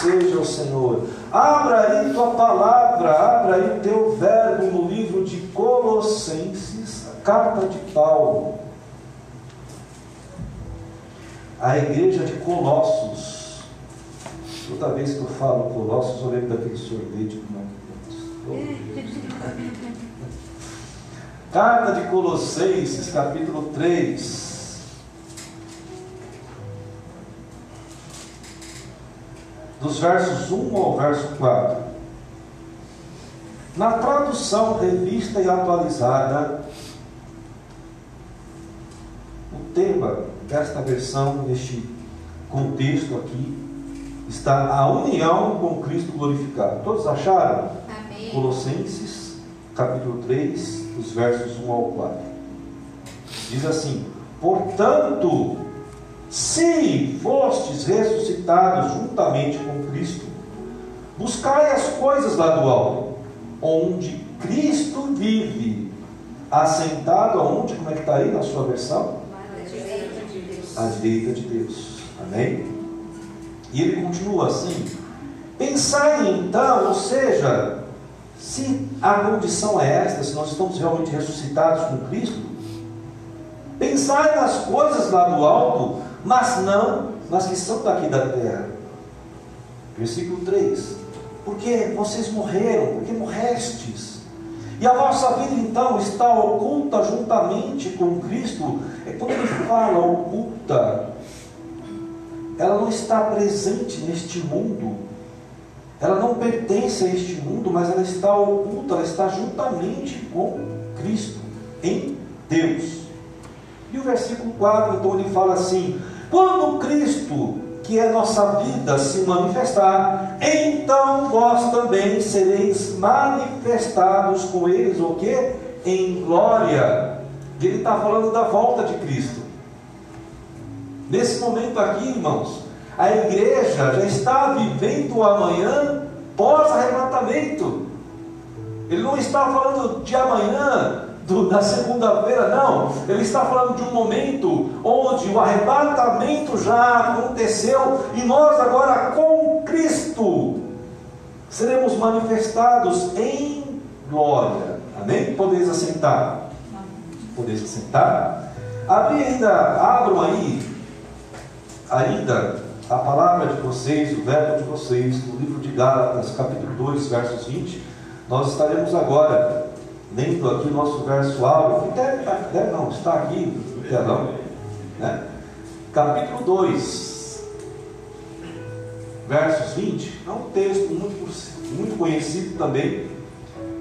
seja o Senhor. Abra aí tua palavra, abra aí o teu verbo no livro de Colossenses, a carta de Paulo. A igreja de Colossos. Toda vez que eu falo Colossos, eu lembro daquele sorvete com Carta de Colossenses, capítulo 3. Dos versos 1 ao verso 4. Na tradução revista e atualizada, o tema desta versão, neste contexto aqui, está a união com Cristo glorificado. Todos acharam? Amém. Colossenses, capítulo 3, dos versos 1 ao 4. Diz assim: Portanto, se fostes ressuscitados juntamente com Cristo, buscai as coisas lá do alto, onde Cristo vive, assentado aonde? Como é que está aí na sua versão? À direita de Deus. À direita de Deus. Amém? E ele continua assim: pensai então, ou seja, se a condição é esta, se nós estamos realmente ressuscitados com Cristo, pensai nas coisas lá do alto, mas não nas que são daqui da terra. Versículo 3: Porque vocês morreram, porque morrestes, e a vossa vida então está oculta juntamente com Cristo. É quando ele fala oculta, ela não está presente neste mundo, ela não pertence a este mundo, mas ela está oculta, ela está juntamente com Cristo, em Deus. E o versículo 4, então ele fala assim: quando Cristo, que é nossa vida, se manifestar, então vós também sereis manifestados com eles, o que? Em glória. Ele está falando da volta de Cristo. Nesse momento aqui, irmãos, a igreja já está vivendo o amanhã pós-arrebatamento. Ele não está falando de amanhã do, da segunda-feira, não. Ele está falando de um momento onde o arrebatamento já aconteceu e nós agora com Cristo seremos manifestados em glória. Amém? Podeis assentar. Podeis assentar. Abri ainda, abram aí, ainda a palavra de vocês, o verbo de vocês, no livro de Gálatas, capítulo 2, versos 20. Nós estaremos agora lendo aqui o nosso verso áureo, deve, deve não, está aqui no telão, né? capítulo 2, versos 20, é um texto muito, muito conhecido também,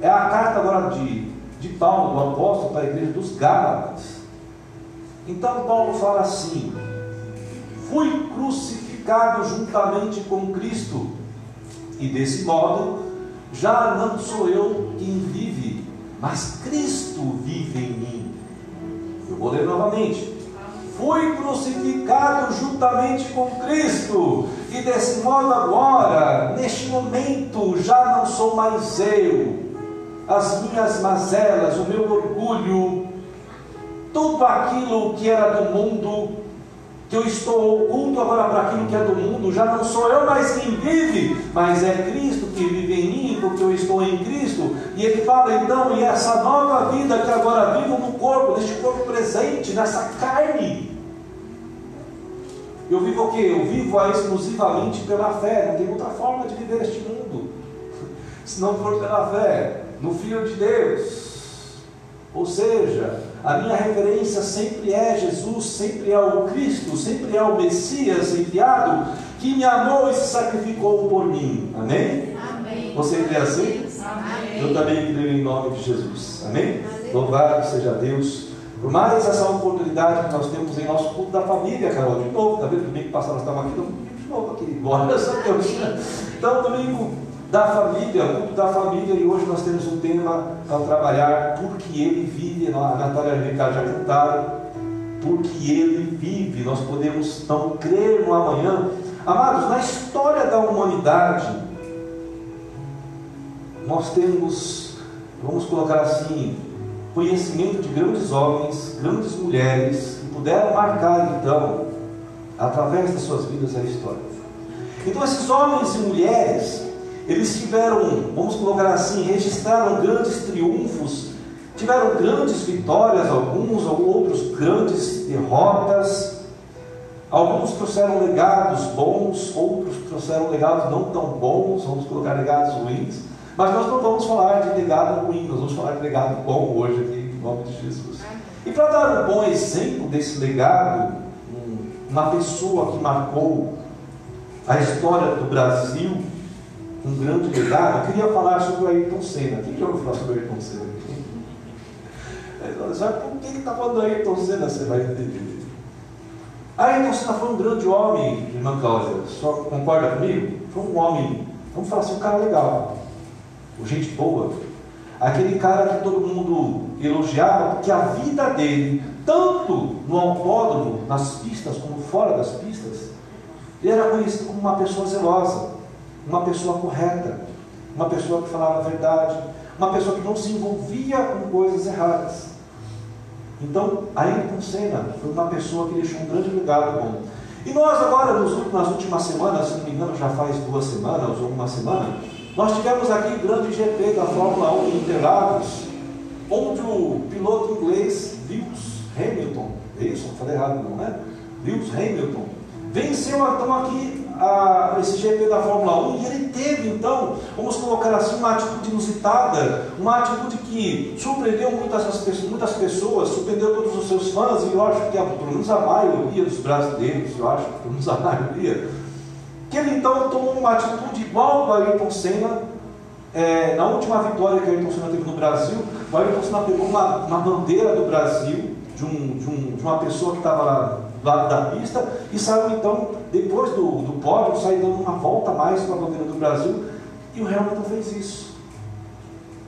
é a carta agora de, de Paulo, do apóstolo, para a igreja dos Gálatas. Então Paulo fala assim: Fui crucificado juntamente com Cristo, e desse modo já não sou eu quem vive, mas Cristo vive em mim. Eu vou ler novamente. Fui crucificado juntamente com Cristo, e desse modo agora, neste momento, já não sou mais eu, as minhas mazelas, o meu orgulho, tudo aquilo que era do mundo que eu estou oculto agora para aquilo que é do mundo, já não sou eu mais quem vive, mas é Cristo que vive em mim, porque eu estou em Cristo. E ele fala então, e essa nova vida que agora vivo no corpo, neste corpo presente, nessa carne. Eu vivo o quê? Eu vivo exclusivamente pela fé, não tem outra forma de viver este mundo. Se não for pela fé, no Filho de Deus. Ou seja, a minha referência sempre é Jesus, sempre é o Cristo, sempre é o Messias enviado que me amou e se sacrificou por mim. Amém? Amém. Você crê assim? Amém. Eu também creio em nome de Jesus. Amém? Amém? Louvado seja Deus. Por mais essa oportunidade que nós temos em nosso culto da família, Carol, de novo, tá vendo? Domingo que passado nós estávamos aqui, então, de novo aqui. Glória a Deus. Então, domingo da família, culto da família, e hoje nós temos um tema para trabalhar, porque ele vive, a Natália e o Ricardo já juntaram, porque ele vive, nós podemos então crer no amanhã. Amados, na história da humanidade, nós temos, vamos colocar assim, conhecimento de grandes homens, grandes mulheres, que puderam marcar então, através das suas vidas, a história. Então esses homens e mulheres, eles tiveram, vamos colocar assim, registraram grandes triunfos, tiveram grandes vitórias, alguns ou outros grandes derrotas. Alguns trouxeram legados bons, outros trouxeram legados não tão bons, vamos colocar legados ruins. Mas nós não vamos falar de legado ruim, nós vamos falar de legado bom hoje aqui, em nome de Jesus. E para dar um bom exemplo desse legado, uma pessoa que marcou a história do Brasil, um grande legado, eu queria falar sobre o Ayrton Senna. Quem já ouviu falar sobre o Ayrton Senna? Já por que está falando do Ayrton Senna? Você vai entender. Ayrton Senna foi um grande homem, irmã Cláudia. Só concorda comigo? Foi um homem, vamos falar assim, um cara legal gente boa, aquele cara que todo mundo elogiava, porque a vida dele, tanto no autódromo, nas pistas, como fora das pistas, ele era conhecido como uma pessoa zelosa, uma pessoa correta, uma pessoa que falava a verdade, uma pessoa que não se envolvia com coisas erradas. Então, Ayrton Senna foi uma pessoa que deixou um grande legado bom. E nós agora, nas últimas semanas, se não me engano, já faz duas semanas ou uma semana, nós tivemos aqui o grande GP da Fórmula 1 em Interlagos, onde o piloto inglês Lewis Hamilton, é isso? Não falei errado não, né? Lewis Hamilton, venceu então aqui a, esse GP da Fórmula 1 e ele teve então, vamos colocar assim, uma atitude inusitada, uma atitude que surpreendeu muitas, muitas pessoas, surpreendeu todos os seus fãs e eu acho que a, pelo menos a maioria dos brasileiros, eu acho pelo menos a maioria, que ele então tomou uma atitude igual ao Ayrton Senna. É, na última vitória que o Ayrton Senna teve no Brasil, o Ayrton Senna pegou uma, uma bandeira do Brasil, de, um, de, um, de uma pessoa que estava lá do lado da pista, e saiu então, depois do, do pódio, saiu dando uma volta mais com a bandeira do Brasil, e o Hamilton fez isso.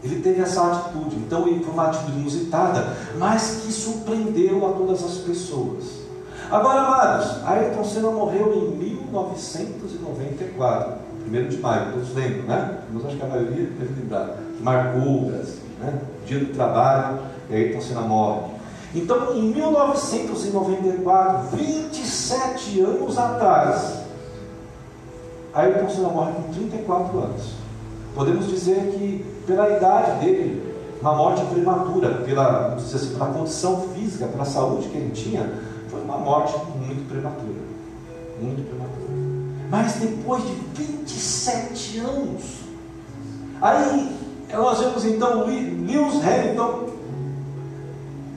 Ele teve essa atitude, então foi uma atitude inusitada, mas que surpreendeu a todas as pessoas. Agora, amados, Ayrton Senna morreu em 1994, 1 de maio, todos lembram, né? Mas acho que a maioria deve lembrar. Marcou o Brasil, né? Dia do trabalho, Ayrton Senna morre. Então, em 1994, 27 anos atrás, Ayrton Senna morre com 34 anos. Podemos dizer que, pela idade dele, uma morte prematura, pela, assim, pela condição física, pela saúde que ele tinha, foi uma morte muito prematura. Muito prematura. Mas depois de 27 anos, aí nós vemos então Lewis Hamilton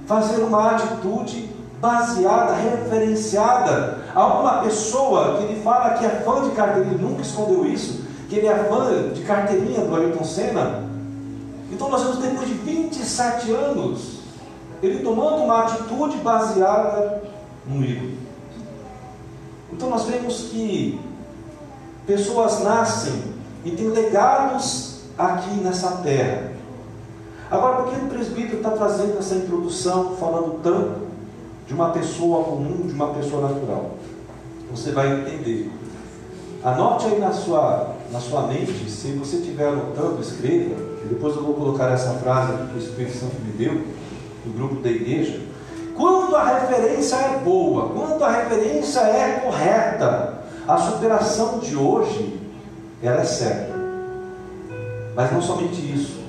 fazer uma atitude baseada, referenciada a uma pessoa que ele fala que é fã de carteirinha, nunca escondeu isso, que ele é fã de carteirinha do Ayrton Senna. Então nós vemos depois de 27 anos, ele tomando uma atitude baseada um livro. Então nós vemos que pessoas nascem e têm legados aqui nessa terra. Agora, por que o presbítero está trazendo essa introdução, falando tanto de uma pessoa comum, de uma pessoa natural? Você vai entender. Anote aí na sua, na sua mente, se você estiver anotando, escreva, depois eu vou colocar essa frase que o Espírito Santo me deu, no grupo da igreja. Quando a referência é boa, quando a referência é correta, a superação de hoje ela é certa. Mas não somente isso.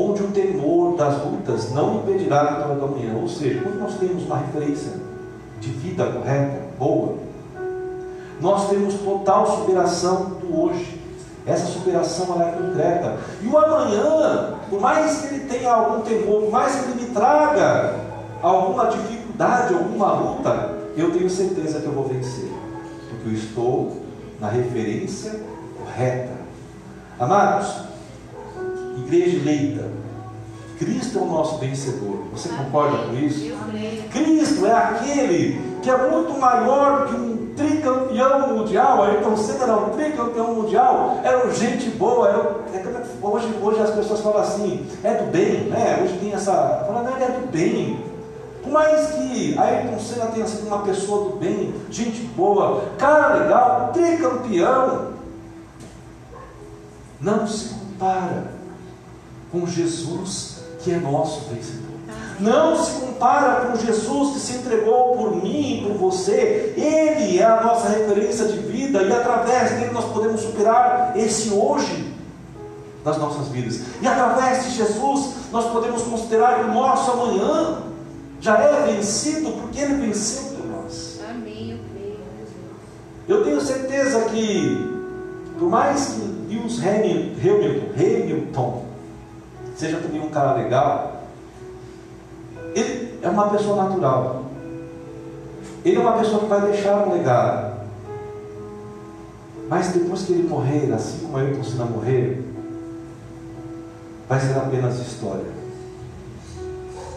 Onde o temor das lutas não impedirá a vitória da manhã. Ou seja, quando nós temos uma referência de vida correta, boa, nós temos total superação do hoje. Essa superação ela é concreta. E o amanhã, por mais que ele tenha algum temor, por mais que ele me traga alguma dificuldade, alguma luta, eu tenho certeza que eu vou vencer, porque eu estou na referência correta. Amados, igreja eleita, Cristo é o nosso vencedor. Você concorda com isso? Cristo é aquele que é muito maior do que um tricampeão mundial. Ayrton Senna era um tricampeão mundial, era gente boa. Era, é hoje, hoje as pessoas falam assim, é do bem, né? Hoje tem essa. Fala, não, ele é do bem. Por mais que Ayrton Senna tenha sido uma pessoa do bem, gente boa, cara legal, tricampeão, não se compara com Jesus que é nosso vencedor. Não se compara com Jesus que se entregou por mim, por você. Ele é a nossa referência de vida e através dele nós podemos superar esse hoje das nossas vidas. E através de Jesus nós podemos considerar que o nosso amanhã já é vencido, porque ele venceu por nós. Amém, eu creio. Eu tenho certeza que, por mais que Lewis Hamilton, Hamilton seja também um cara legal, ele é uma pessoa natural. Ele é uma pessoa que vai deixar um legado. Mas depois que ele morrer, assim como eu Senna morrer, vai ser apenas história.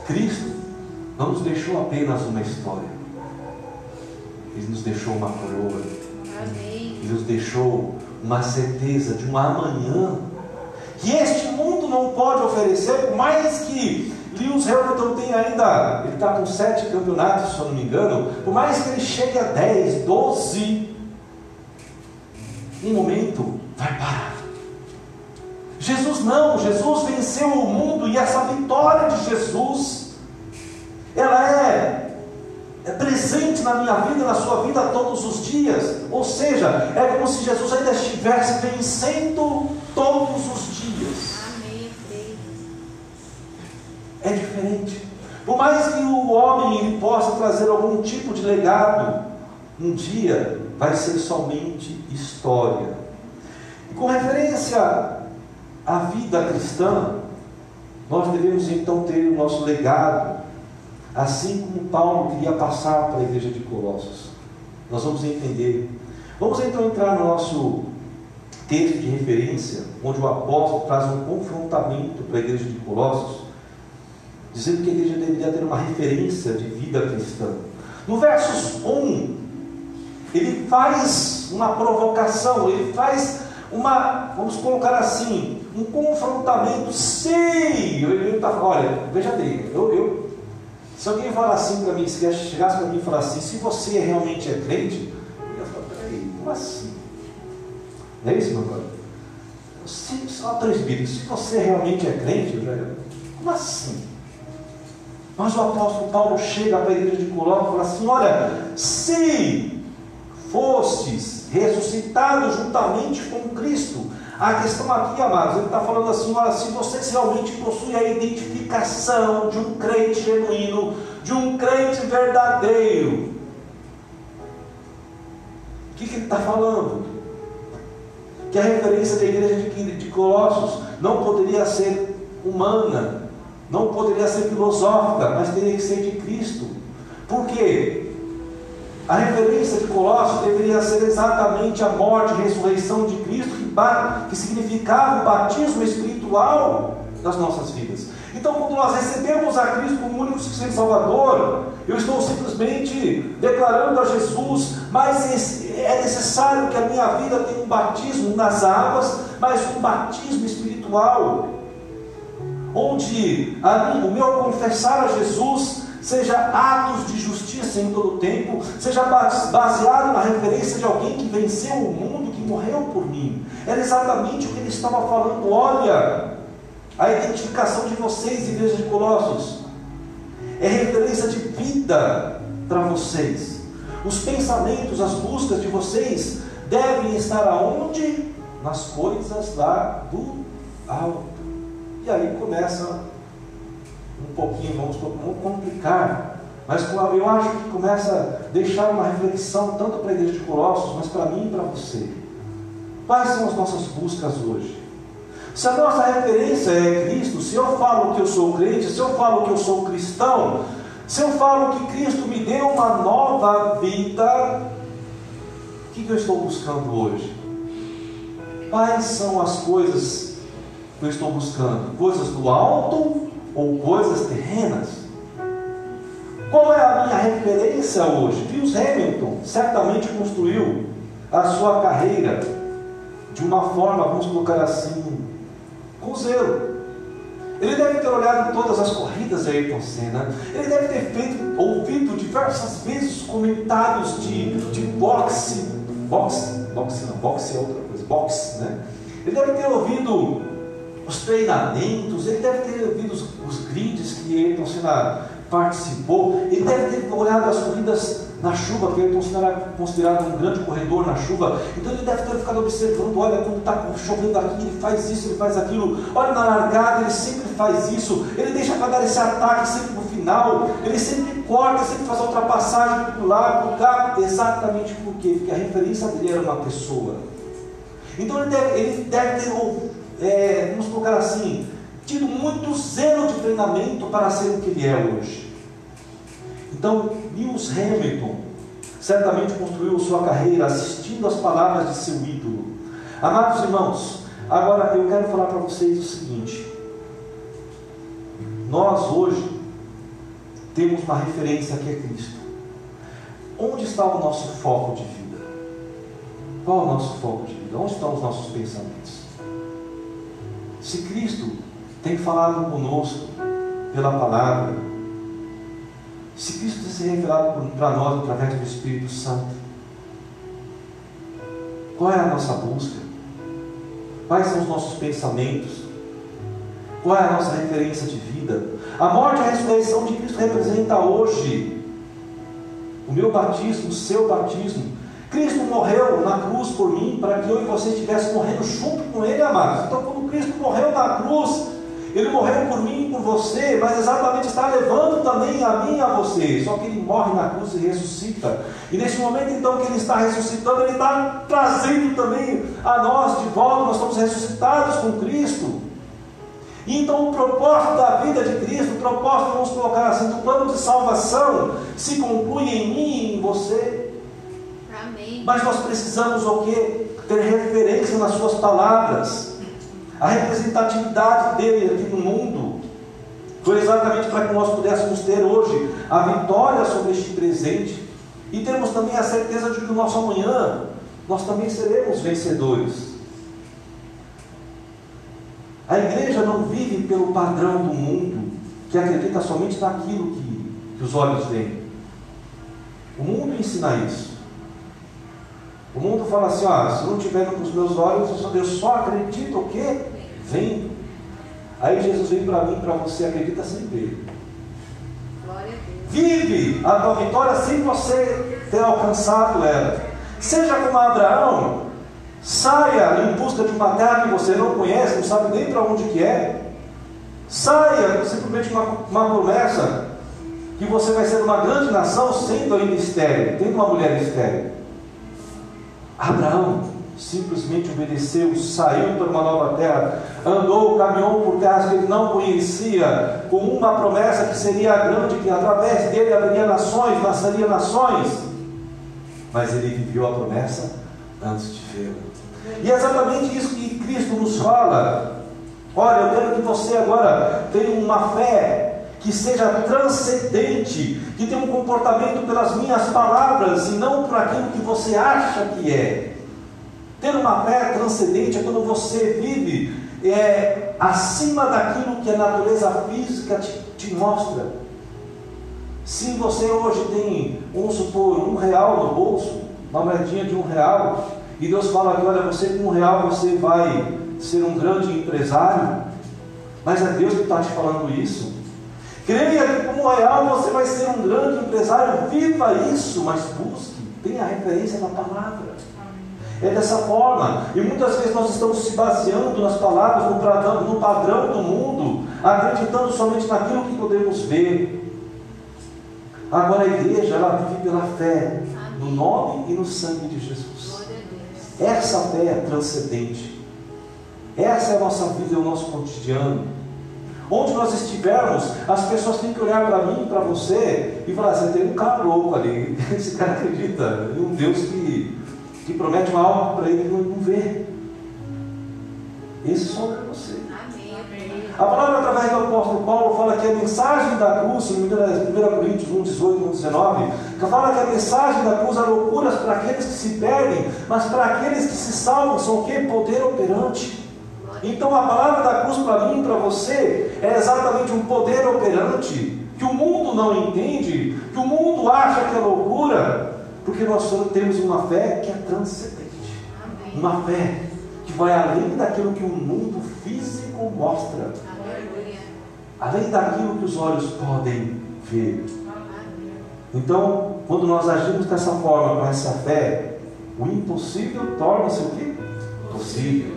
Cristo não nos deixou apenas uma história. Ele nos deixou uma coroa. Amém. Ele nos deixou uma certeza de um amanhã que este mundo não pode oferecer, por mais que Lewis Hamilton tem ainda, ele está com sete campeonatos, se eu não me engano, por mais que ele chegue a 10, 12, um momento vai parar. Jesus não, Jesus venceu o mundo e essa vitória de Jesus, ela é, é presente na minha vida, na sua vida todos os dias. Ou seja, é como se Jesus ainda estivesse vencendo todos os dias. É diferente. Por mais que o homem possa trazer algum tipo de legado, um dia vai ser somente história. E com referência à vida cristã, nós devemos então ter o nosso legado, assim como Paulo queria passar para a igreja de Colossos. Nós vamos entender. Vamos então entrar no nosso texto de referência, onde o apóstolo traz um confrontamento para a igreja de Colossos, dizendo que a igreja deveria ter uma referência de vida cristã. No versos 1, ele faz uma provocação, ele faz uma, vamos colocar assim, um confrontamento. Sim, ele está olha, veja bem, eu, eu, se alguém falar assim para mim, se chegasse para mim e falasse assim, se você realmente é crente, eu ia falar, peraí, como assim? Não é isso, meu pai? Se, só bíblicos, se você realmente é crente, eu já, como assim? Mas o apóstolo Paulo chega para a igreja de Colossos e fala assim: olha, se fostes ressuscitados juntamente com Cristo. A questão aqui, amados, ele está falando assim: olha, se vocês realmente possuem a identificação de um crente genuíno, de um crente verdadeiro, o que, que ele está falando? Que a referência da igreja de, de Colossos não poderia ser humana, não poderia ser filosófica, mas teria que ser de Cristo. Por quê? A referência de Colossos deveria ser exatamente a morte e ressurreição de Cristo, que, que significava o batismo espiritual das nossas vidas. Então, quando nós recebemos a Cristo como único e Salvador, eu estou simplesmente declarando a Jesus, mas é necessário que a minha vida tenha um batismo nas águas, mas um batismo espiritual, onde a, o meu confessar a Jesus seja atos de justiça em todo o tempo, seja baseado na referência de alguém que venceu o mundo, que morreu por mim. Era exatamente o que ele estava falando. Olha, a identificação de vocês, igreja de Colossos, é referência de vida para vocês. Os pensamentos, as buscas de vocês devem estar aonde? Nas coisas lá do alto. E aí começa um pouquinho, vamos, complicar, mas eu acho que começa a deixar uma reflexão tanto para a igreja de Colossos, mas para mim e para você. Quais são as nossas buscas hoje? Se a nossa referência é Cristo, se eu falo que eu sou crente, se eu falo que eu sou cristão, se eu falo que Cristo me deu uma nova vida, o que eu estou buscando hoje? Quais são as coisas que eu estou buscando? Coisas do alto ou coisas terrenas. Qual é a minha referência hoje? Lewis Hamilton certamente construiu a sua carreira de uma forma, vamos colocar assim, com zelo. Ele deve ter olhado todas as corridas de Ayrton Senna. Ele deve ter feito, ouvido diversas vezes comentários de, de boxe. Boxe? Boxe não, boxe é outra coisa. Boxe, né? Ele deve ter ouvido os treinamentos, ele deve ter ouvido os, os grids que Ayrton Senna participou, ele deve ter olhado as corridas na chuva, porque ele é considerado um grande corredor na chuva. Então ele deve ter ficado observando: olha, quando está chovendo aqui, ele faz isso, ele faz aquilo. Olha, na largada, ele sempre faz isso. Ele deixa para dar esse ataque sempre no final. Ele sempre corta, sempre faz a ultrapassagem por lá, por cá. Exatamente por quê? Porque a referência dele era uma pessoa. Então ele deve, ele deve ter, é, vamos colocar assim, tido muito zelo de treinamento para ser o que ele é hoje. Então, Lewis Hamilton certamente construiu sua carreira assistindo às palavras de seu ídolo. Amados irmãos, agora eu quero falar para vocês o seguinte: nós hoje temos uma referência que é Cristo. Onde está o nosso foco de vida? Qual é o nosso foco de vida? Onde estão os nossos pensamentos? Se Cristo tem falado conosco pela palavra, se Cristo tem se revelado para nós através do Espírito Santo, qual é a nossa busca? Quais são os nossos pensamentos? Qual é a nossa referência de vida? A morte e a ressurreição de Cristo representa hoje o meu batismo, o seu batismo. Cristo morreu na cruz por mim para que eu e você estivéssemos morrendo junto com Ele, amados. Então, quando Cristo morreu na cruz, ele morreu por mim e por você, mas exatamente está levando também a mim e a você. Só que ele morre na cruz e ressuscita. E nesse momento, então, que ele está ressuscitando, ele está trazendo também a nós de volta. Nós estamos ressuscitados com Cristo. E então, o propósito da vida de Cristo, o propósito, vamos colocar assim, do plano de salvação, se conclui em mim e em você. Amém. Mas nós precisamos o quê? Ter referência nas suas palavras a representatividade dele aqui no mundo foi exatamente para que nós pudéssemos ter hoje a vitória sobre este presente e termos também a certeza de que o nosso amanhã nós também seremos vencedores. A igreja não vive pelo padrão do mundo, que acredita somente naquilo que, que os olhos veem. O mundo ensina isso. O mundo fala assim, ó, se não tiver com os meus olhos, eu só acredito o quê? Vem. Aí Jesus vem para mim, para você, acredita sem ver. Vive a tua vitória sem você ter alcançado ela. Seja como Abraão, saia em busca de uma terra que você não conhece, não sabe nem para onde que é. Saia simplesmente uma, uma promessa que você vai ser uma grande nação sendo ainda estéreo, tendo uma mulher estéreo. Abraão simplesmente obedeceu, saiu para uma nova terra, andou, caminhou por terras que ele não conhecia, com uma promessa que seria grande, que através dele haveria nações, nasceria nações. Mas ele viveu a promessa antes de vê-la. E é exatamente isso que Cristo nos fala. Olha, eu quero que você agora tenha uma fé que seja transcendente, que tenha um comportamento pelas minhas palavras e não por aquilo que você acha que é. Ter uma fé transcendente é quando você vive é, acima daquilo que a natureza física te, te mostra. Se você hoje tem, vamos supor, um real no bolso, uma moedinha de um real, e Deus fala que, olha, você com um real você vai ser um grande empresário, mas é Deus que está te falando isso. Creia que com um real você vai ser um grande empresário, viva isso, mas busque, tenha referência na palavra. É dessa forma. E muitas vezes nós estamos se baseando nas palavras, no padrão, no padrão do mundo, acreditando somente naquilo que podemos ver. Agora a igreja, ela vive pela fé, no nome e no sangue de Jesus. Essa fé é transcendente. Essa é a nossa vida, é o nosso cotidiano. Onde nós estivermos, as pessoas têm que olhar para mim, para você, e falar assim: tem um cara louco ali. Esse cara acredita em um Deus que que promete uma alma para ele não vê. Esse só é você. A palavra através do apóstolo Paulo fala que a mensagem da cruz, em 1 Coríntios 1, 18 e 19, que fala que a mensagem da cruz é loucura para aqueles que se perdem, mas para aqueles que se salvam são o que? Poder operante. Então a palavra da cruz para mim e para você é exatamente um poder operante que o mundo não entende, que o mundo acha que é loucura, porque nós temos uma fé que é transcendente. Amém. Uma fé que vai além daquilo que o mundo físico mostra. Além daquilo que os olhos podem ver. Então, quando nós agimos dessa forma, com essa fé, o impossível torna-se o quê? Possível.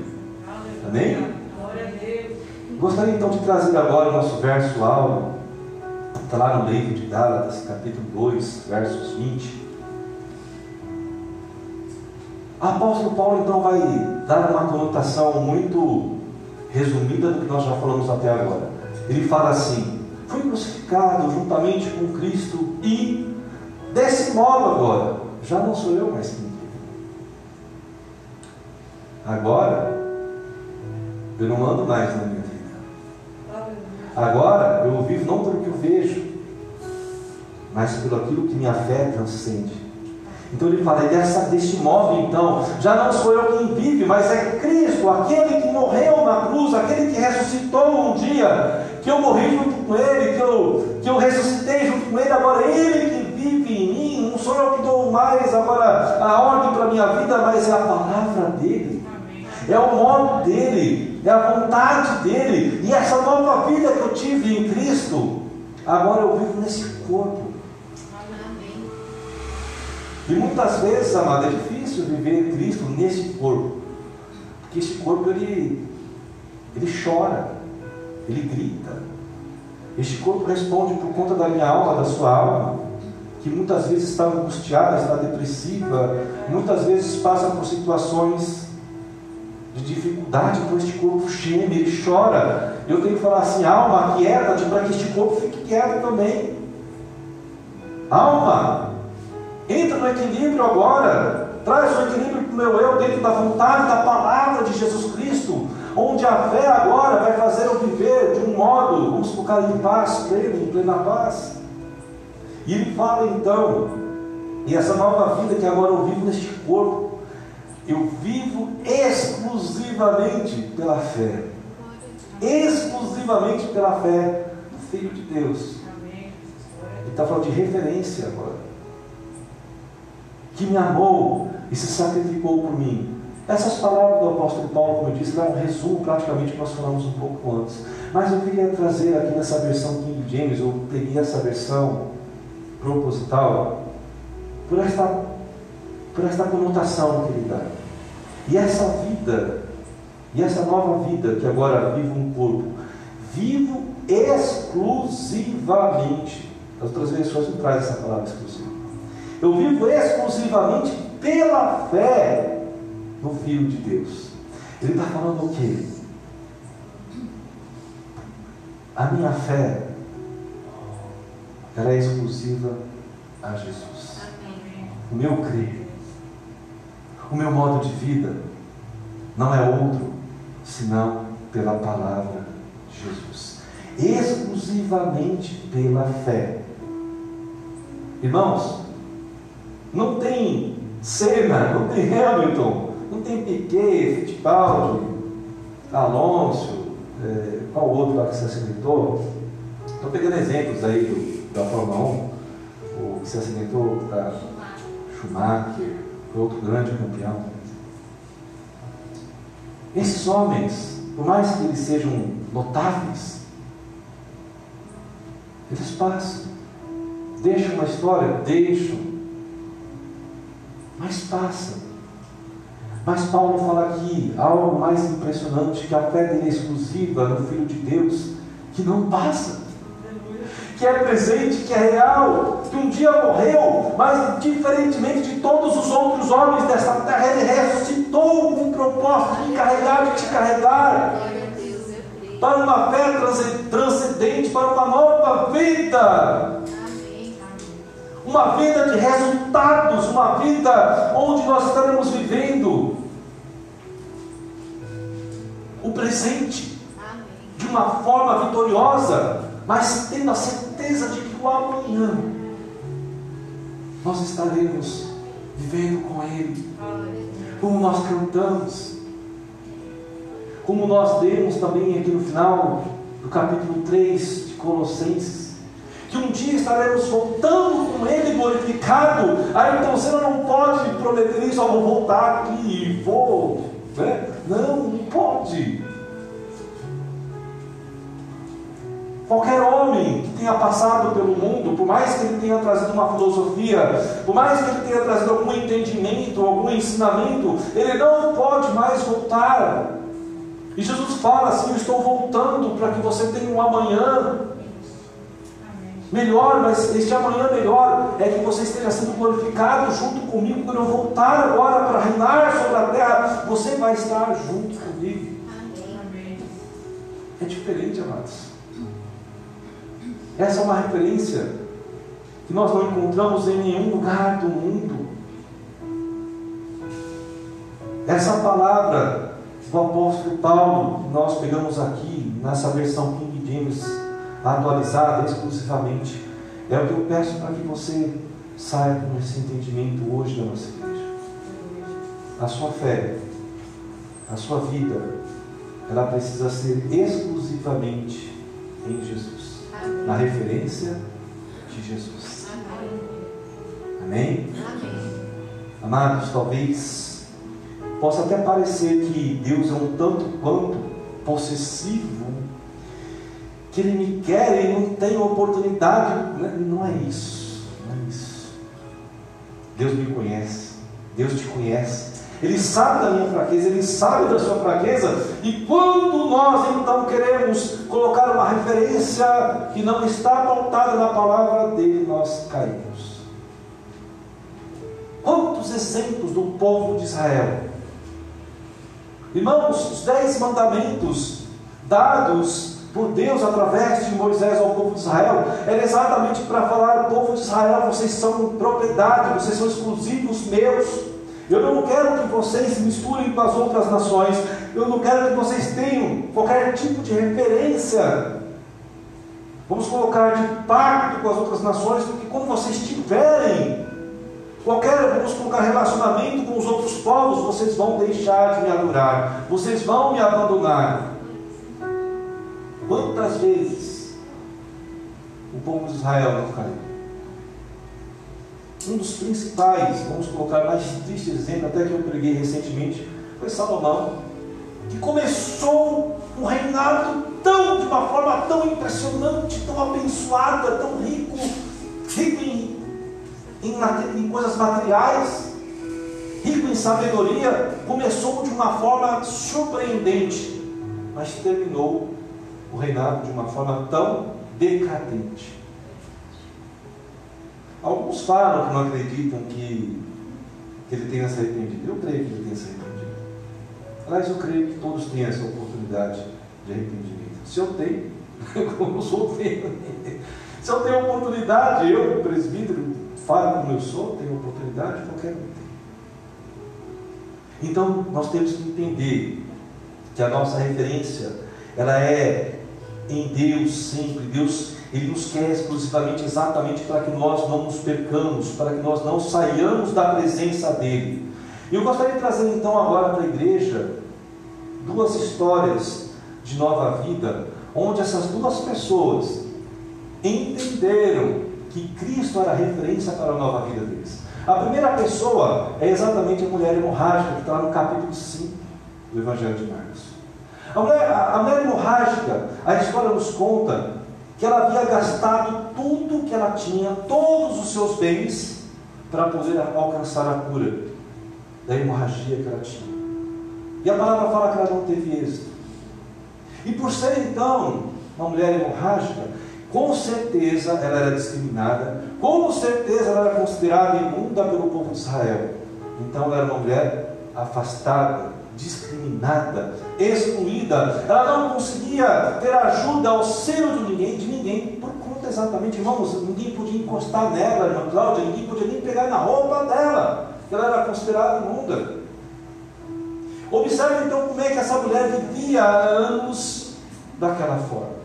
Amém? Gostaria então de trazer agora o nosso verso áudio. Está lá no livro de Gálatas, capítulo 2, versos 20. Apóstolo Paulo então vai dar uma conotação muito resumida do que nós já falamos até agora. Ele fala assim: fui crucificado juntamente com Cristo e desse modo agora, já não sou eu mais quem. Agora, eu não ando mais na minha vida. Agora, eu vivo não pelo que eu vejo, mas pelo aquilo que minha fé transcende. Então ele fala, dessa, deste modo então, já não sou eu quem vive, mas é Cristo, aquele que morreu na cruz, aquele que ressuscitou um dia, que eu morri junto com ele, que eu, que eu ressuscitei junto com ele, agora ele que vive em mim, não sou eu que dou mais agora a ordem para a minha vida, mas é a palavra dele, é o modo dele, é a vontade dele, e essa nova vida que eu tive em Cristo, agora eu vivo nesse corpo e muitas vezes, amado, é difícil viver Cristo nesse corpo. Porque esse corpo ele, ele chora, ele grita. Este corpo responde por conta da minha alma, da sua alma, que muitas vezes está angustiada, está depressiva, muitas vezes passa por situações de dificuldade, então este corpo geme, ele chora. Eu tenho que falar assim, alma, quieta-te para que este corpo fique quieto também. Alma, Entra no equilíbrio agora. Traz o equilíbrio para o meu eu dentro da vontade da palavra de Jesus Cristo. Onde a fé agora vai fazer eu viver de um modo, vamos colocar em paz, pleno, em plena paz. E ele fala então, e essa nova vida que agora eu vivo neste corpo, eu vivo exclusivamente pela fé. Exclusivamente pela fé do Filho de Deus. Ele está falando de referência agora que me amou e se sacrificou por mim. Essas palavras do apóstolo Paulo, como eu disse, é um resumo praticamente que nós falamos um pouco antes. Mas eu queria trazer aqui nessa versão King James, eu peguei essa versão proposital, por esta, por esta conotação que ele dá. E essa vida, e essa nova vida que agora vivo um corpo, vivo exclusivamente. As outras versões não trazem essa palavra exclusiva. Eu vivo exclusivamente pela fé no Filho de Deus. Ele está falando o quê? A minha fé, ela é exclusiva a Jesus. O meu crer, o meu modo de vida, não é outro senão pela palavra de Jesus. Exclusivamente pela fé. Irmãos, não tem Senna, não tem Hamilton, não tem Piquet, Fittipaldi, Alonso, é, qual outro lá que se acidentou? Estou pegando exemplos aí do, da Fórmula 1, o que se acidentou, tá? Schumacher, outro grande campeão. Esses homens, por mais que eles sejam notáveis, eles passam. Deixam uma história? Deixam mas passa. Mas Paulo fala aqui algo mais impressionante, que a fé dele é exclusiva no Filho de Deus, que não passa, que é presente, que é real, que um dia morreu, mas diferentemente de todos os outros homens dessa terra, ele ressuscitou com o propósito de carregar e te carregar. Para uma fé transcendente, para uma nova vida uma vida de resultados, uma vida onde nós estaremos vivendo o presente de uma forma vitoriosa, mas tendo a certeza de que o amanhã nós estaremos vivendo com Ele, como nós cantamos, como nós demos também aqui no final do capítulo 3 de Colossenses que um dia estaremos voltando com Ele glorificado. Aí então você não pode prometer isso, eu vou voltar aqui e vou. Né? Não, não pode. Qualquer homem que tenha passado pelo mundo, por mais que ele tenha trazido uma filosofia, por mais que ele tenha trazido algum entendimento, algum ensinamento, ele não pode mais voltar. E Jesus fala assim: Eu estou voltando para que você tenha um amanhã melhor, mas este amanhã melhor é que você esteja sendo glorificado junto comigo quando eu voltar agora para reinar sobre a terra. Você vai estar junto comigo. É diferente, amados. Essa é uma referência que nós não encontramos em nenhum lugar do mundo. Essa palavra do apóstolo Paulo, que nós pegamos aqui nessa versão King James atualizada exclusivamente, é o que eu peço para que você saia com esse entendimento hoje da nossa igreja. A sua fé, a sua vida, ela precisa ser exclusivamente em Jesus na referência de Jesus. Amém? Amém? Amados, talvez possa até parecer que Deus é um tanto quanto possessivo, que Ele me quer e não tem oportunidade. Né? Não é isso. Não é isso. Deus me conhece. Deus te conhece. Ele sabe da minha fraqueza, Ele sabe da sua fraqueza, e quando nós então queremos colocar uma referência que não está pautada na palavra dele, nós caímos. Quantos exemplos do povo de Israel? Irmãos, os dez mandamentos dados por Deus através de Moisés ao povo de Israel, era exatamente para falar ao povo de Israel: vocês são propriedade, vocês são exclusivos meus. Eu não quero que vocês misturem com as outras nações. Eu não quero que vocês tenham qualquer tipo de referência. Vamos colocar de pacto com as outras nações, porque quando vocês tiverem qualquer, vamos colocar relacionamento com os outros povos, vocês vão deixar de me adorar, vocês vão me abandonar. Quantas vezes o povo de Israel não caiu? um dos principais, vamos colocar mais triste exemplo, até que eu preguei recentemente, foi Salomão, que começou um reinado tão, de uma forma tão impressionante, tão abençoada, tão rico, rico em, em, em coisas materiais, rico em sabedoria, começou de uma forma surpreendente, mas terminou o reinado de uma forma tão decadente. Alguns falam que não acreditam que, que ele tenha se arrependido. Eu creio que ele tenha se arrependido. Aliás, eu creio que todos têm essa oportunidade de arrependimento. Se eu tenho, como eu sou, tenho. Se eu tenho oportunidade, eu, presbítero, falo como eu sou, tenho oportunidade, qualquer um tem. Então, nós temos que entender que a nossa referência, ela é em Deus sempre. Deus ele nos quer exclusivamente exatamente para que nós não nos percamos, para que nós não saiamos da presença dele. Eu gostaria de trazer então agora para a igreja duas histórias de nova vida, onde essas duas pessoas entenderam que Cristo era referência para a nova vida deles. A primeira pessoa é exatamente a mulher hemorrágica, que está no capítulo 5 do Evangelho de Marcos. A mulher, a mulher hemorrágica, a história nos conta que ela havia gastado tudo que ela tinha, todos os seus bens, para poder alcançar a cura da hemorragia que ela tinha. E a palavra fala que ela não teve êxito. E por ser então uma mulher hemorrágica, com certeza ela era discriminada, com certeza ela era considerada imunda pelo povo de Israel. Então ela era uma mulher afastada, discriminada, excluída, ela não conseguia ter ajuda, auxílio de ninguém, de ninguém, por conta exatamente, irmãos, ninguém podia encostar nela, irmã Cláudia, ninguém podia nem pegar na roupa dela, ela era considerada imunda. Observe então como é que essa mulher vivia há anos daquela forma.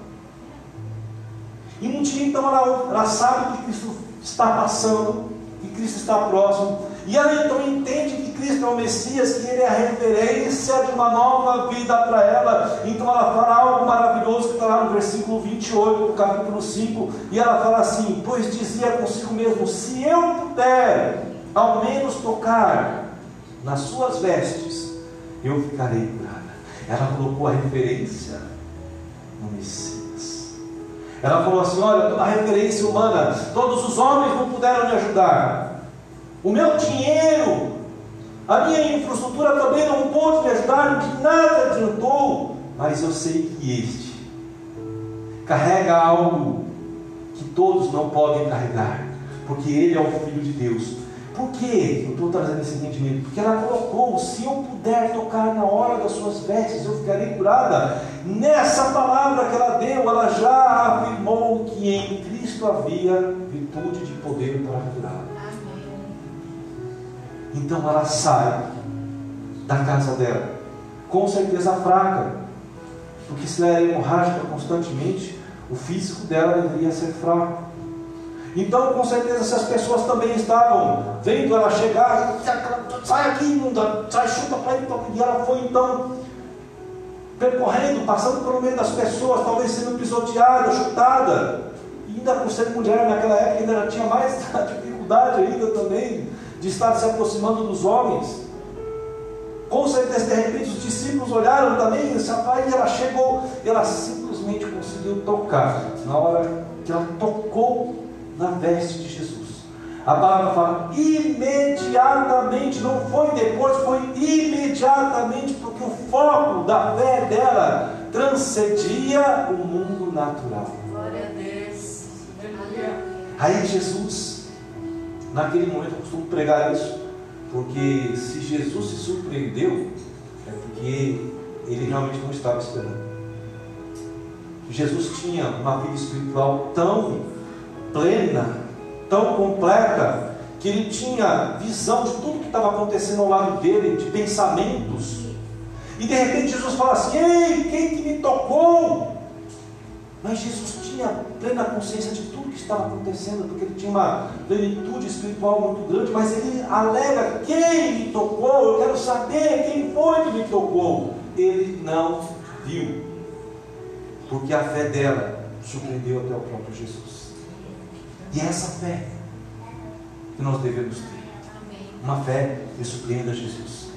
E um dia então ela, ela sabe que Cristo está passando, que Cristo está próximo, e ela então entende Cristo é o Messias, que Ele é a referência de uma nova vida para ela. Então ela fala algo maravilhoso que está lá no versículo 28 do capítulo 5. E ela fala assim: Pois dizia consigo mesmo: Se eu puder ao menos tocar nas suas vestes, eu ficarei curada. Ela colocou a referência no Messias. Ela falou assim: Olha, toda a referência humana, todos os homens não puderam me ajudar. O meu dinheiro, a minha infraestrutura também não pôde me ajudar, de nada adiantou. Mas eu sei que este carrega algo que todos não podem carregar, porque ele é o Filho de Deus. Por que eu estou trazendo esse entendimento? Porque ela colocou: se eu puder tocar na hora das suas vestes, eu ficarei curada. Nessa palavra que ela deu, ela já afirmou que em Cristo havia virtude de poder para curar. Então ela sai da casa dela, com certeza fraca, porque se ela era hemorrágica constantemente, o físico dela deveria ser fraco. Então, com certeza, se as pessoas também estavam vendo ela chegar, sai aqui, imunda, sai, chuta para ele, e ela foi então percorrendo, passando pelo meio das pessoas, talvez sendo pisoteada, chutada, e ainda por ser mulher naquela época, ainda tinha mais dificuldade ainda também de estar se aproximando dos homens. Com certeza, de repente, os discípulos olharam também, esse rapaz, e ela chegou, ela simplesmente conseguiu tocar. Na hora que ela tocou na veste de Jesus. A palavra fala imediatamente, não foi depois, foi imediatamente, porque o foco da fé dela transcendia o mundo natural. Glória a Deus. Aí Jesus, naquele momento, eu costumo pregar isso, porque se Jesus se surpreendeu, é porque ele realmente não estava esperando. Jesus tinha uma vida espiritual tão plena, tão completa, que ele tinha visão de tudo que estava acontecendo ao lado dele, de pensamentos. E de repente Jesus fala assim: Ei, quem que me tocou? Mas Jesus tinha plena consciência de tudo que estava acontecendo, porque ele tinha uma plenitude espiritual muito grande, mas ele alega: quem me tocou? Eu quero saber quem foi que me tocou. Ele não viu, porque a fé dela surpreendeu até o próprio Jesus. E é essa fé que nós devemos ter. Uma fé que surpreenda Jesus.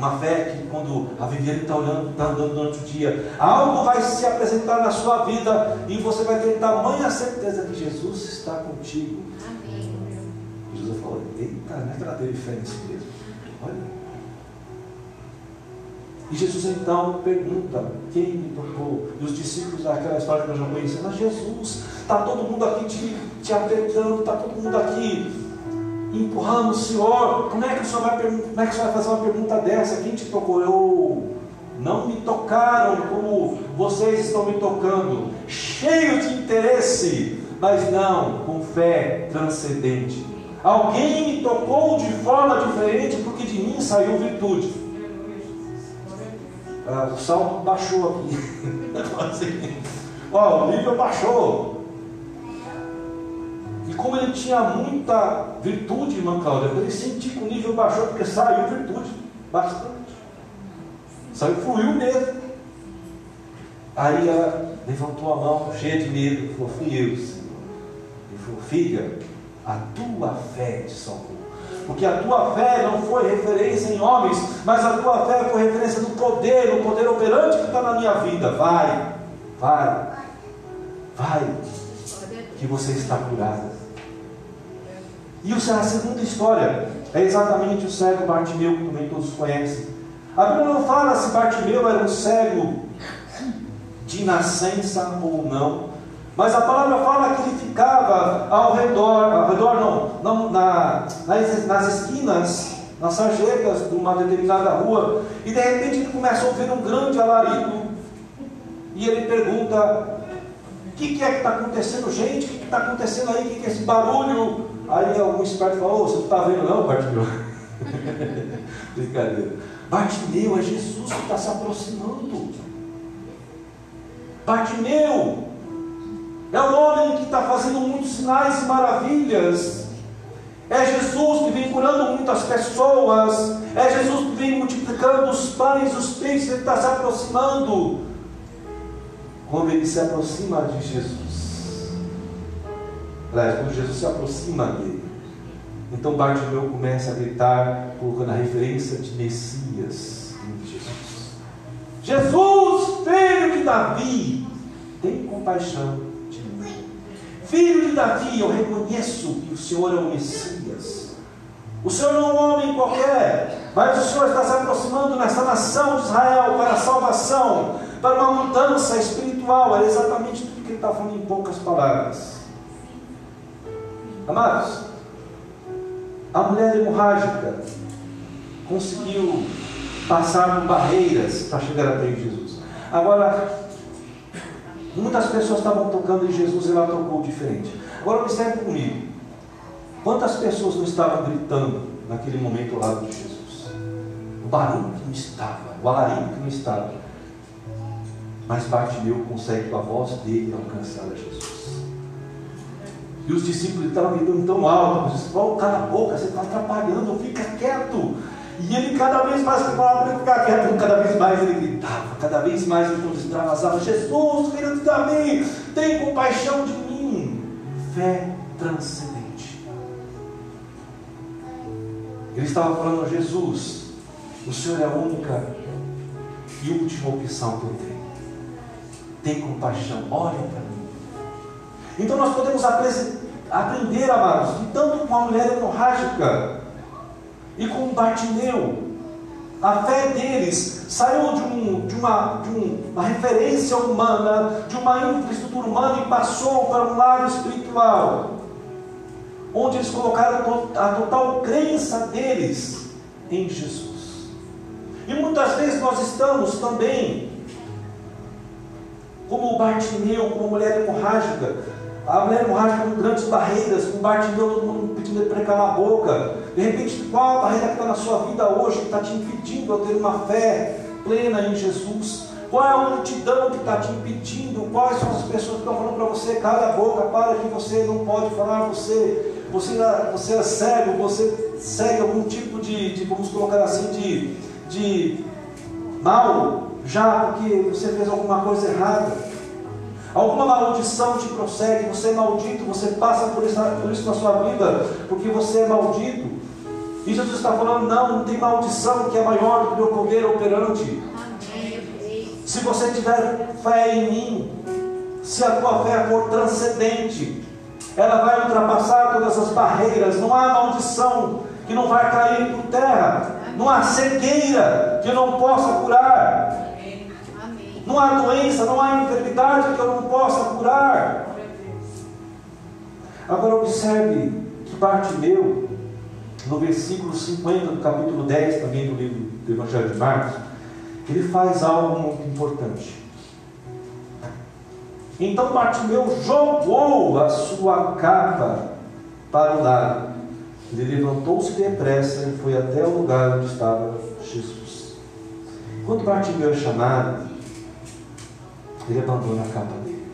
Uma fé que quando a Viviane está olhando, está andando durante o dia, algo vai se apresentar na sua vida e você vai ter tamanha certeza que Jesus está contigo. Amém. Jesus falou, eita, não é que ela teve fé nesse mesmo. Olha. E Jesus então pergunta: quem me tocou? E os discípulos, aquela história que nós já conhecemos, mas Jesus, está todo mundo aqui te, te apertando, está todo mundo aqui empurrando o Senhor. Como é, que o senhor vai, como é que o vai fazer uma pergunta dessa? Quem te? Eu não me tocaram como vocês estão me tocando, cheio de interesse, mas não com fé transcendente. Alguém me tocou de forma diferente, porque de mim saiu virtude ah, o salmo baixou aqui. ó, o nível baixou. E como ele tinha muita virtude, irmã Cláudia, ele sentiu que o nível baixou porque saiu virtude bastante. Saiu, fluiu mesmo. Aí ela levantou a mão, cheia de medo, falou: Fui eu, Senhor. Ele falou: Filha, a tua fé te salvou. Porque a tua fé não foi referência em homens, mas a tua fé foi referência do poder, o poder operante que está na minha vida. Vai, vai, vai, que você está curada. E a segunda história é exatamente o cego Bartimeu, que também todos conhecem. A Bíblia não fala se Bartimeu era um cego de nascença ou não, mas a palavra fala que ele ficava ao redor, ao redor não, não na, nas, nas esquinas, nas sarjetas de uma determinada rua, e de repente ele começa a ouvir um grande alarido, e ele pergunta: O que, que é que está acontecendo, gente? O que está acontecendo aí? O que, que é esse barulho? Aí algum esperto falou: oh, Você não está vendo, não, Bartimeu? Brincadeira. Bartimeu é Jesus que está se aproximando. Bartimeu é um homem que está fazendo muitos sinais e maravilhas. É Jesus que vem curando muitas pessoas. É Jesus que vem multiplicando os pães, os peixes. Ele está se aproximando. Quando ele se aproxima de Jesus, quando Jesus se aproxima dele, então Bartimeu começa a gritar, colocando a referência de Messias em Jesus. Jesus, filho de Davi, tem compaixão de mim. Filho de Davi, eu reconheço que o Senhor é o Messias. O Senhor não é um homem qualquer, mas o Senhor está se aproximando nessa nação de Israel para a salvação, para uma mudança espiritual. É exatamente tudo que ele está falando em poucas palavras. Amados, a mulher hemorrágica conseguiu passar por barreiras para chegar até Jesus. Agora, muitas pessoas estavam tocando em Jesus e ela tocou diferente. Agora observe comigo. Quantas pessoas não estavam gritando naquele momento ao lado de Jesus? O barulho que não estava, o alarido que não estava. Mas Bartimeu consegue com a voz dele alcançar a Jesus. E os discípulos estavam gritando tão alto, Paulo, cala a boca, você está atrapalhando, fica quieto. E ele cada vez mais falava para ficar quieto, cada vez mais ele gritava, cada vez mais ele extravasava, Jesus, filho de Davi, tem compaixão de mim. Fé transcendente. Ele estava falando a Jesus, o Senhor é a única e última opção que eu tenho. Tem compaixão, olha para mim. Então nós podemos aprender, amados, que tanto com a mulher hemorrágica e com o Bartimeu, a fé deles saiu de, um, de, uma, de um, uma referência humana, de uma infraestrutura humana e passou para um lado espiritual, onde eles colocaram a total crença deles em Jesus. E muitas vezes nós estamos também, como o Bartimeu, como a mulher hemorrágica, a mulher hemorrágica com grandes barreiras, com Bartimeu, todo mundo pedindo para calar a boca. De repente, qual a barreira que está na sua vida hoje que está te impedindo a ter uma fé plena em Jesus? Qual é a multidão que está te impedindo? Quais são as pessoas que estão falando para você, cala a boca, para que você não pode falar, você, você, você é cego, você segue algum tipo de, de vamos colocar assim, de, de mal, já porque você fez alguma coisa errada. Alguma maldição te prossegue, você é maldito, você passa por isso, por isso na sua vida, porque você é maldito. E Jesus está falando, não, não tem maldição que é maior do que o poder operante. Se você tiver fé em mim, se a tua fé for transcendente, ela vai ultrapassar todas as barreiras. Não há maldição que não vai cair por terra. Não há cegueira que eu não possa curar. Não há doença, não há enfermidade que eu não possa curar. Agora observe que Bartimeu, no versículo 50 do capítulo 10 também do livro do Evangelho de Marcos, ele faz algo muito importante. Então Bartimeu jogou a sua capa para o lado. Ele levantou-se depressa e foi até o lugar onde estava Jesus. Quando Bartimeu é chamado, ele abandona a capa dele.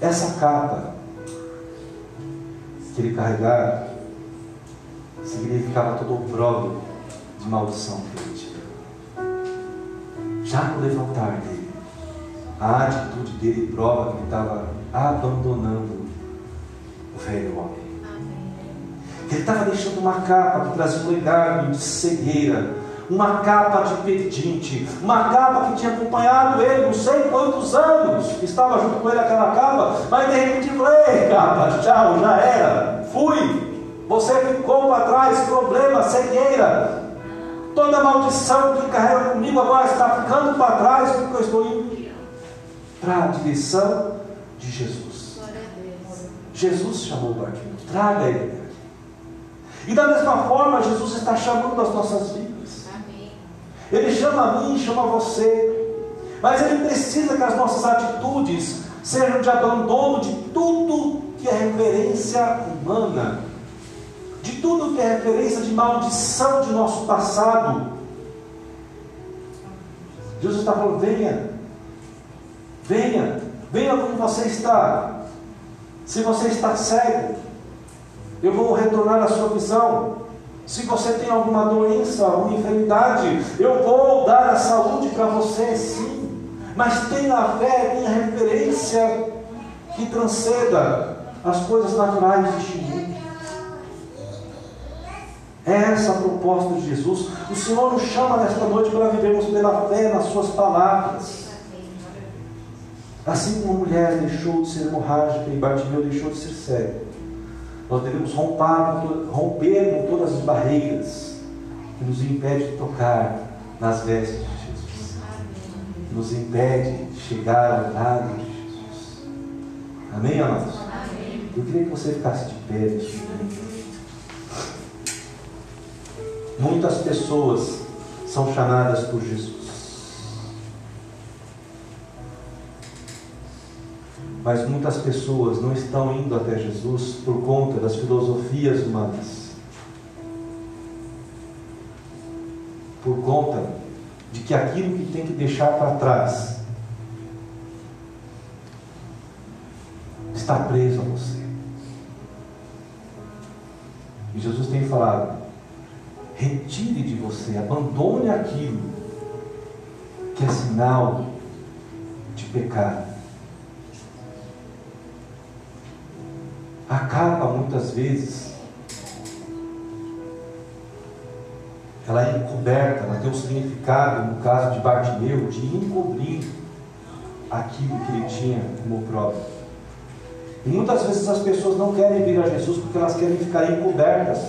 Essa capa que ele carregava significava todo o brolho de maldição que ele tinha. Já no levantar dele, a atitude dele prova que ele estava abandonando o velho homem. Ele estava deixando uma capa que trazia um legado de cegueira, uma capa de pedinte, uma capa que tinha acompanhado ele não sei quantos anos, estava junto com ele aquela capa, mas de repente falei, capa, tchau, já era, fui, você ficou para trás, problema, cegueira, toda maldição que carrega comigo agora está ficando para trás, porque eu estou indo para a direção de Jesus. Jesus chamou o Bartimeu, traga ele. E da mesma forma, Jesus está chamando as nossas vidas. Ele chama a mim, chama você. Mas Ele precisa que as nossas atitudes sejam de abandono de tudo que é referência humana, de tudo que é referência de maldição de nosso passado. Jesus está falando: venha, venha, venha como você está. Se você está cego, eu vou retornar a sua visão. Se você tem alguma doença, alguma enfermidade, eu vou dar a saúde para você, sim. Mas tenha fé, tenha referência que transcenda as coisas naturais deste mundo. É essa a proposta de Jesus. O Senhor nos chama nesta noite para vivermos pela fé nas Suas palavras. Assim como a mulher deixou de ser hemorrágica e Bartimeu deixou de ser cego, nós devemos romper, com todas as barreiras que nos impedem de tocar nas vestes de Jesus, que nos impede de chegar ao lado de Jesus. Amém, amados? Amém. Eu queria que você ficasse de pé neste Muitas pessoas são chamadas por Jesus. Mas muitas pessoas não estão indo até Jesus por conta das filosofias humanas. Por conta de que aquilo que tem que deixar para trás está preso a você. E Jesus tem falado: retire de você, abandone aquilo que é sinal de pecado. Capa, muitas vezes, ela é encoberta, ela tem um significado, no caso de Bartimeu, de encobrir aquilo que ele tinha como próprio. E muitas vezes as pessoas não querem vir a Jesus porque elas querem ficar encobertas.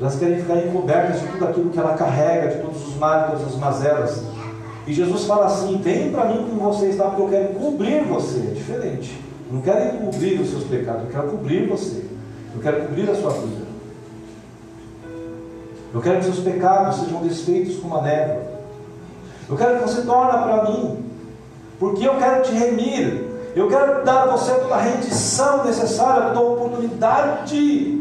Elas querem ficar encobertas de tudo aquilo que ela carrega, de todos os males, todas as mazelas. E Jesus fala assim: vem para mim como você está, porque eu quero cobrir você. É diferente. Não quero encobrir os seus pecados, eu quero cobrir você. Eu quero cobrir a sua vida. Eu quero que seus pecados sejam desfeitos como a névoa. Eu quero que você torne para mim, porque eu quero te remir. Eu quero dar a você toda a rendição necessária, toda a oportunidade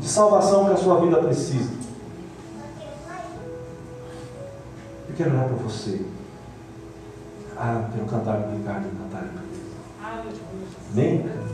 de salvação que a sua vida precisa. Eu quero orar para você. Ah, quero cantar o Ricardo e Natália. Amém?